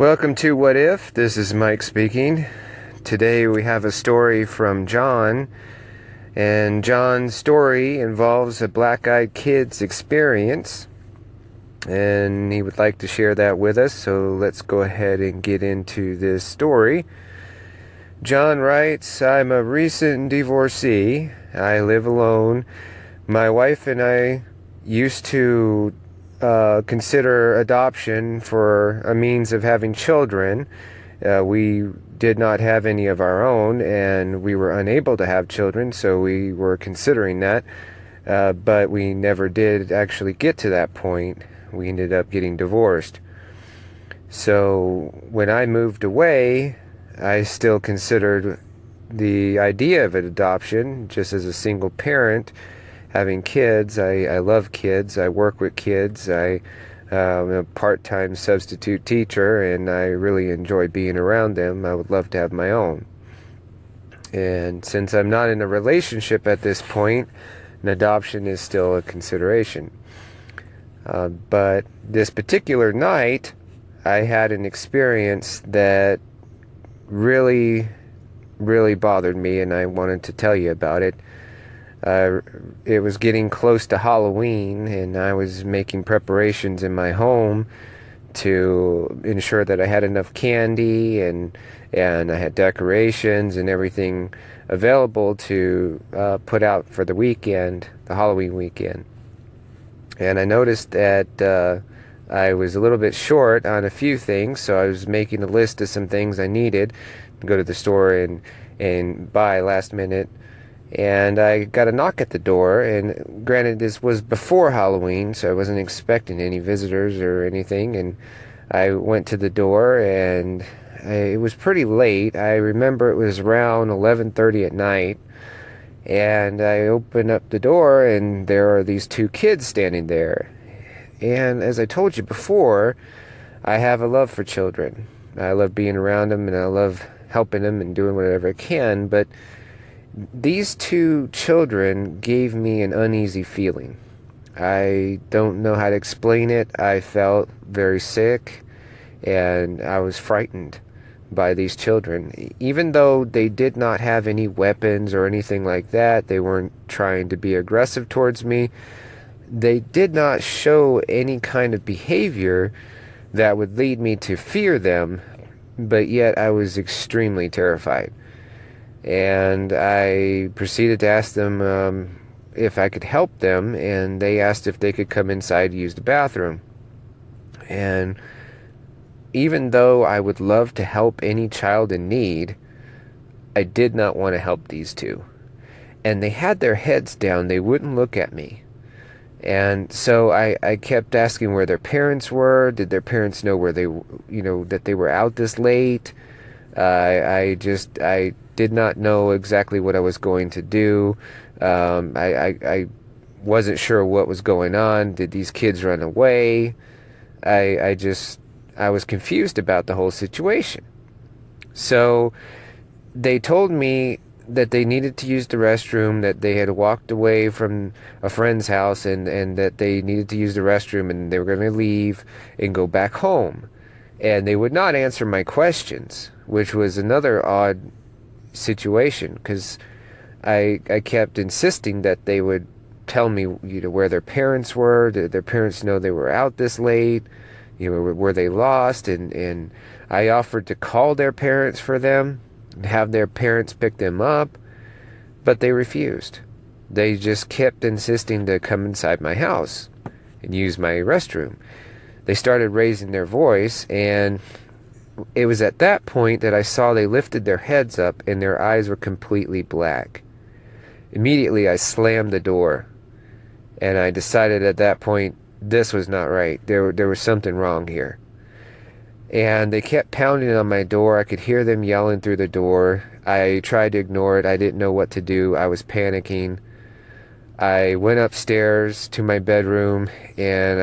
Welcome to What If. This is Mike speaking. Today we have a story from John, and John's story involves a black eyed kid's experience, and he would like to share that with us. So let's go ahead and get into this story. John writes I'm a recent divorcee. I live alone. My wife and I used to uh, consider adoption for a means of having children. Uh, we did not have any of our own, and we were unable to have children, so we were considering that. Uh, but we never did actually get to that point. We ended up getting divorced. So when I moved away, I still considered the idea of adoption just as a single parent having kids. I, I love kids. I work with kids. I, uh, I'm a part time substitute teacher and I really enjoy being around them. I would love to have my own. And since I'm not in a relationship at this point, an adoption is still a consideration. Uh, but this particular night, I had an experience that really, really bothered me, and I wanted to tell you about it uh, it was getting close to Halloween, and I was making preparations in my home to ensure that I had enough candy and and I had decorations and everything available to uh, put out for the weekend, the Halloween weekend. And I noticed that uh, I was a little bit short on a few things, so I was making a list of some things I needed to go to the store and and buy last minute and I got a knock at the door. And granted, this was before Halloween, so I wasn't expecting any visitors or anything. And I went to the door, and I, it was pretty late. I remember it was around 11:30 at night, and I opened up the door, and there are these two kids standing there. And as I told you before, I have a love for children. I love being around them, and I love helping them and doing whatever I can, but these two children gave me an uneasy feeling. I don't know how to explain it. I felt very sick and I was frightened by these children. Even though they did not have any weapons or anything like that, they weren't trying to be aggressive towards me. They did not show any kind of behavior that would lead me to fear them, but yet I was extremely terrified and I proceeded to ask them um, if I could help them, and they asked if they could come inside to use the bathroom. And even though I would love to help any child in need, I did not want to help these two. And they had their heads down, they wouldn't look at me. And so I, I kept asking where their parents were. Did their parents know where they, you know, that they were out this late? I, I just, I did not know exactly what I was going to do. Um, I, I, I, wasn't sure what was going on. Did these kids run away? I, I just, I was confused about the whole situation. So they told me that they needed to use the restroom, that they had walked away from a friend's house and, and that they needed to use the restroom and they were going to leave and go back home. And they would not answer my questions, which was another odd situation because I I kept insisting that they would tell me you know where their parents were. Did their parents know they were out this late? You know, were they lost? And and I offered to call their parents for them and have their parents pick them up, but they refused. They just kept insisting to come inside my house and use my restroom. They started raising their voice and it was at that point that I saw they lifted their heads up and their eyes were completely black. Immediately, I slammed the door, and I decided at that point this was not right. There, there was something wrong here. And they kept pounding on my door. I could hear them yelling through the door. I tried to ignore it. I didn't know what to do. I was panicking. I went upstairs to my bedroom and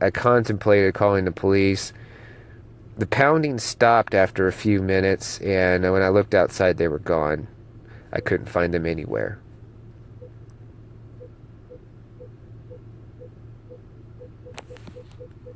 I, I contemplated calling the police the pounding stopped after a few minutes, and when I looked outside, they were gone. I couldn't find them anywhere.